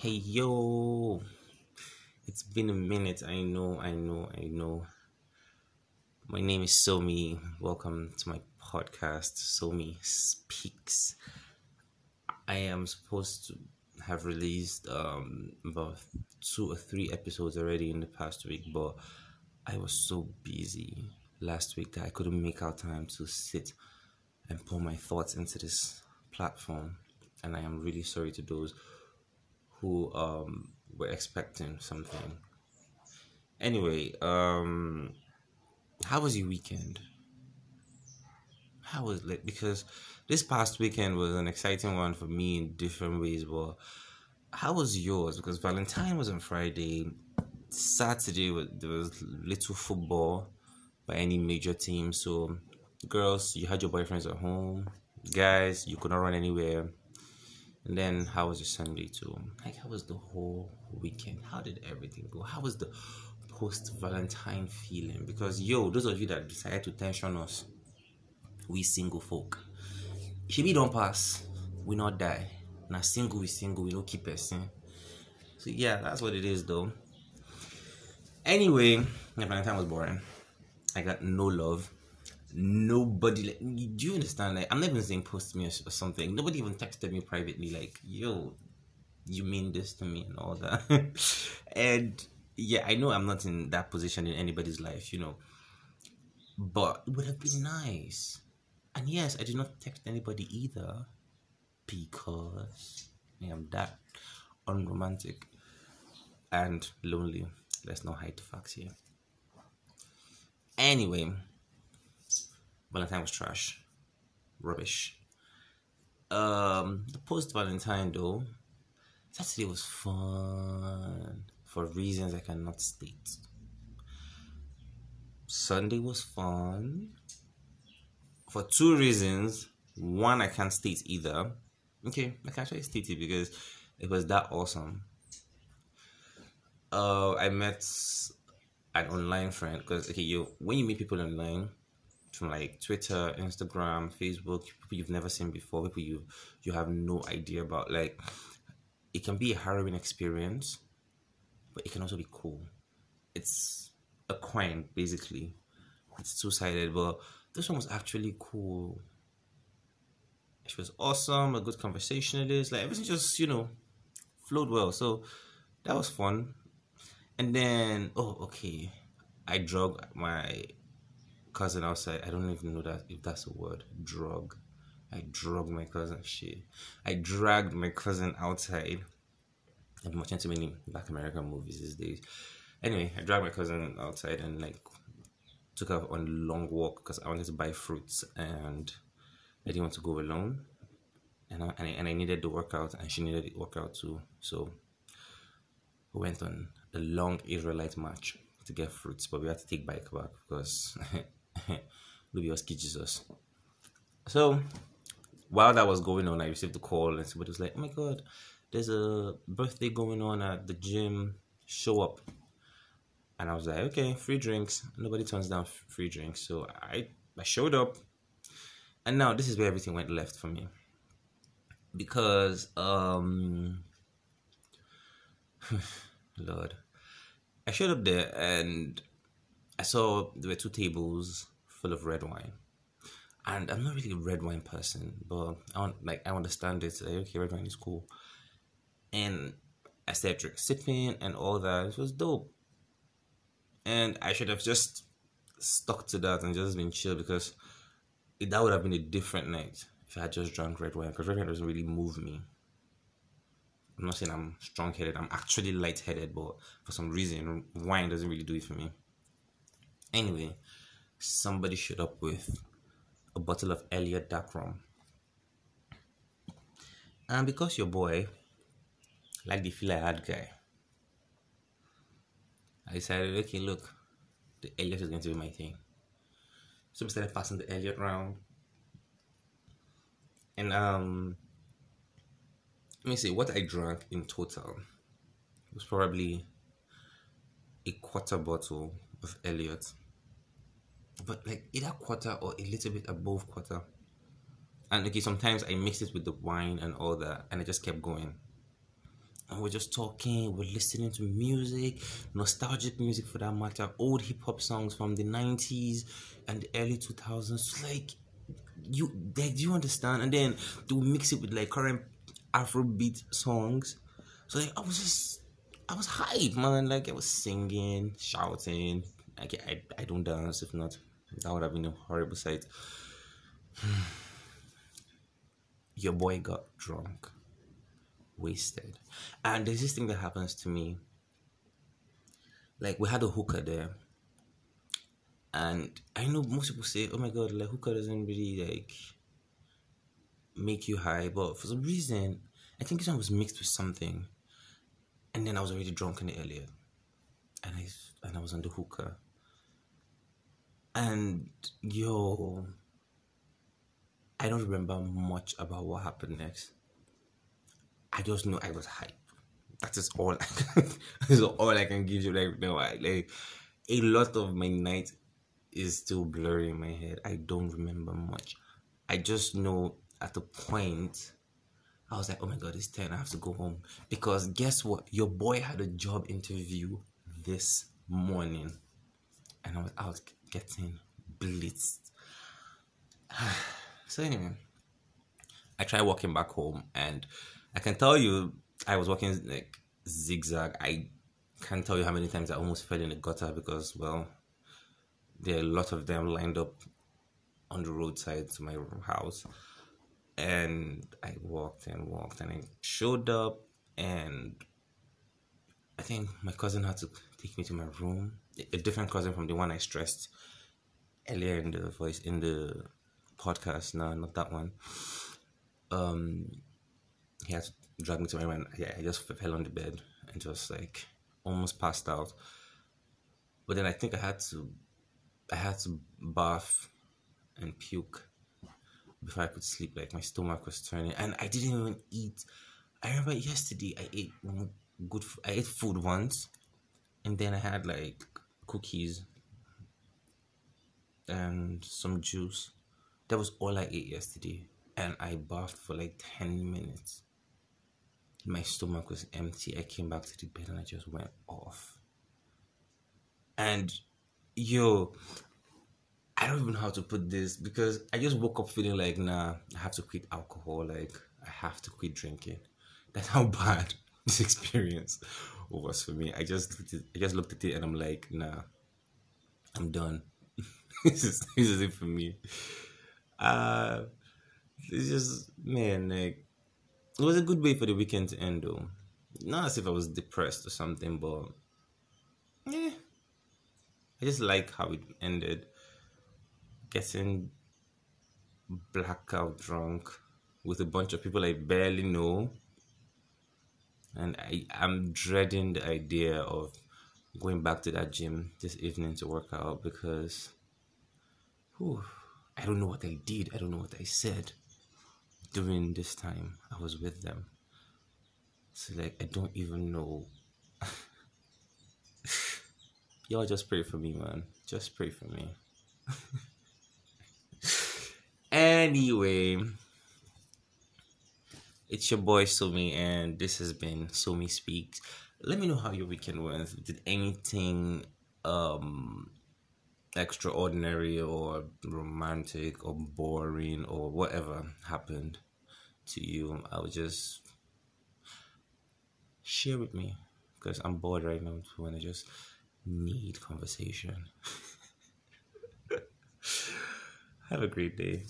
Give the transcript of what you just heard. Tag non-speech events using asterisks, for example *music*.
Hey yo, it's been a minute. I know, I know, I know. My name is Somi. Welcome to my podcast, Somi Speaks. I am supposed to have released um about two or three episodes already in the past week, but I was so busy last week that I couldn't make out time to sit and pour my thoughts into this platform. And I am really sorry to those who um were expecting something. Anyway, um how was your weekend? How was it? Because this past weekend was an exciting one for me in different ways, but how was yours? Because Valentine was on Friday. Saturday there was little football by any major team. So, girls, you had your boyfriends at home. Guys, you could not run anywhere. And then, how was your Sunday too? Like, how was the whole weekend? How did everything go? How was the post Valentine feeling? Because, yo, those of you that decided to tension us, we single folk. If we don't pass, we not die. Now, single, we single, we don't keep person. So, yeah, that's what it is though. Anyway, my Valentine was boring. I got no love. Nobody like do you understand? Like I'm not even saying post me or, or something. Nobody even texted me privately like, yo, you mean this to me and all that. *laughs* and yeah, I know I'm not in that position in anybody's life, you know. But it would have been nice. And yes, I did not text anybody either because I am that unromantic and lonely. Let's not hide the facts here. Anyway, Valentine was trash. Rubbish. Um, the post Valentine though, Saturday was fun for reasons I cannot state. Sunday was fun for two reasons. One, I can't state either. Okay, I can actually state it because it was that awesome. Uh, I met an online friend because okay, you when you meet people online from like Twitter, Instagram, Facebook, people you've never seen before, people you you have no idea about, like it can be a harrowing experience, but it can also be cool. It's a coin basically. It's two sided, but this one was actually cool. She was awesome, a good conversationalist, like everything just, you know, flowed well. So that was fun. And then, oh, okay, I drug my cousin outside. I don't even know that if that's a word. Drug. I drug my cousin. Shit. I dragged my cousin outside. I've been watching too many Black American movies these days. Anyway, I dragged my cousin outside and like took her on a long walk because I wanted to buy fruits and I didn't want to go alone. And I, and I, and I needed the workout and she needed the workout too. So we went on a long Israelite march to get fruits, but we had to take bike back because *laughs* *laughs* Was Jesus. So while that was going on, I received a call and somebody was like, "Oh my god, there's a birthday going on at the gym. Show up." And I was like, "Okay, free drinks. Nobody turns down free drinks." So I I showed up, and now this is where everything went left for me because um *laughs* Lord. I showed up there and I saw there were two tables full of red wine. And I'm not really a red wine person, but I want like I understand it. Like, okay, red wine is cool. And I started sipping and all that. It was dope. And I should have just stuck to that and just been chill because it, that would have been a different night if I had just drunk red wine because red wine doesn't really move me. I'm not saying I'm strong headed, I'm actually light headed, but for some reason, wine doesn't really do it for me. Anyway, somebody showed up with a bottle of Elliot Dark Rum. And because your boy, like the feel I had guy, I decided, okay, look, the Elliot is going to be my thing. So we started passing the Elliot round. And um let me see what I drank in total was probably a quarter bottle of Elliot, but like either quarter or a little bit above quarter. And okay, sometimes I mixed it with the wine and all that, and I just kept going. and we're just talking, we're listening to music, nostalgic music for that matter, old hip hop songs from the 90s and the early 2000s. Like, you, like, do you understand? And then do mix it with like current Afrobeat songs. So like, I was just, I was hype, man. Like, I was singing, shouting. Like, I, I don't dance. If not, that would have been a horrible sight. *sighs* Your boy got drunk wasted. And there's this thing that happens to me. Like we had a hookah there. And I know most people say, oh my god, like hookah doesn't really like make you high. But for some reason, I think one was mixed with something. And then I was already drunk in earlier. And I and I was on the hookah, And yo, I don't remember much about what happened next. I just know I was hype. That is all. I can, *laughs* is all I can give you right now. I, like a lot of my night is still blurry in my head. I don't remember much. I just know at the point I was like, oh my god, it's 10. I have to go home. Because guess what? Your boy had a job interview this morning. And I was out getting blitzed. *sighs* so anyway, I tried walking back home and I can tell you, I was walking like zigzag. I can't tell you how many times I almost fell in the gutter because, well, there are a lot of them lined up on the roadside to my house. And I walked and walked and I showed up and I think my cousin had to take me to my room. A different cousin from the one I stressed earlier in the voice in the podcast. No, not that one. Um he had to drag me to my room. Yeah, I just fell on the bed and just like almost passed out. But then I think I had to, I had to bath and puke before I could sleep. Like my stomach was turning, and I didn't even eat. I remember yesterday I ate good. I ate food once, and then I had like cookies and some juice. That was all I ate yesterday, and I bathed for like ten minutes my stomach was empty. I came back to the bed and I just went off. And yo, I don't even know how to put this because I just woke up feeling like, nah, I have to quit alcohol. Like, I have to quit drinking. *laughs* That's how bad *laughs* this experience was for me. I just, I just looked at it and I'm like, nah, I'm done. *laughs* this is this is it for me. Uh, it's just man, like it was a good way for the weekend to end though. Not as if I was depressed or something, but yeah. I just like how it ended. Getting blackout drunk with a bunch of people I barely know. And I am dreading the idea of going back to that gym this evening to work out because whew, I don't know what I did. I don't know what I said during this time I was with them. So like I don't even know. *laughs* Y'all just pray for me, man. Just pray for me. *laughs* anyway, it's your boy Somi, and this has been Somi Speaks. Let me know how your weekend went. Did anything um extraordinary or romantic or boring or whatever happened to you, I would just share with me because I'm bored right now too and I just need conversation. *laughs* Have a great day.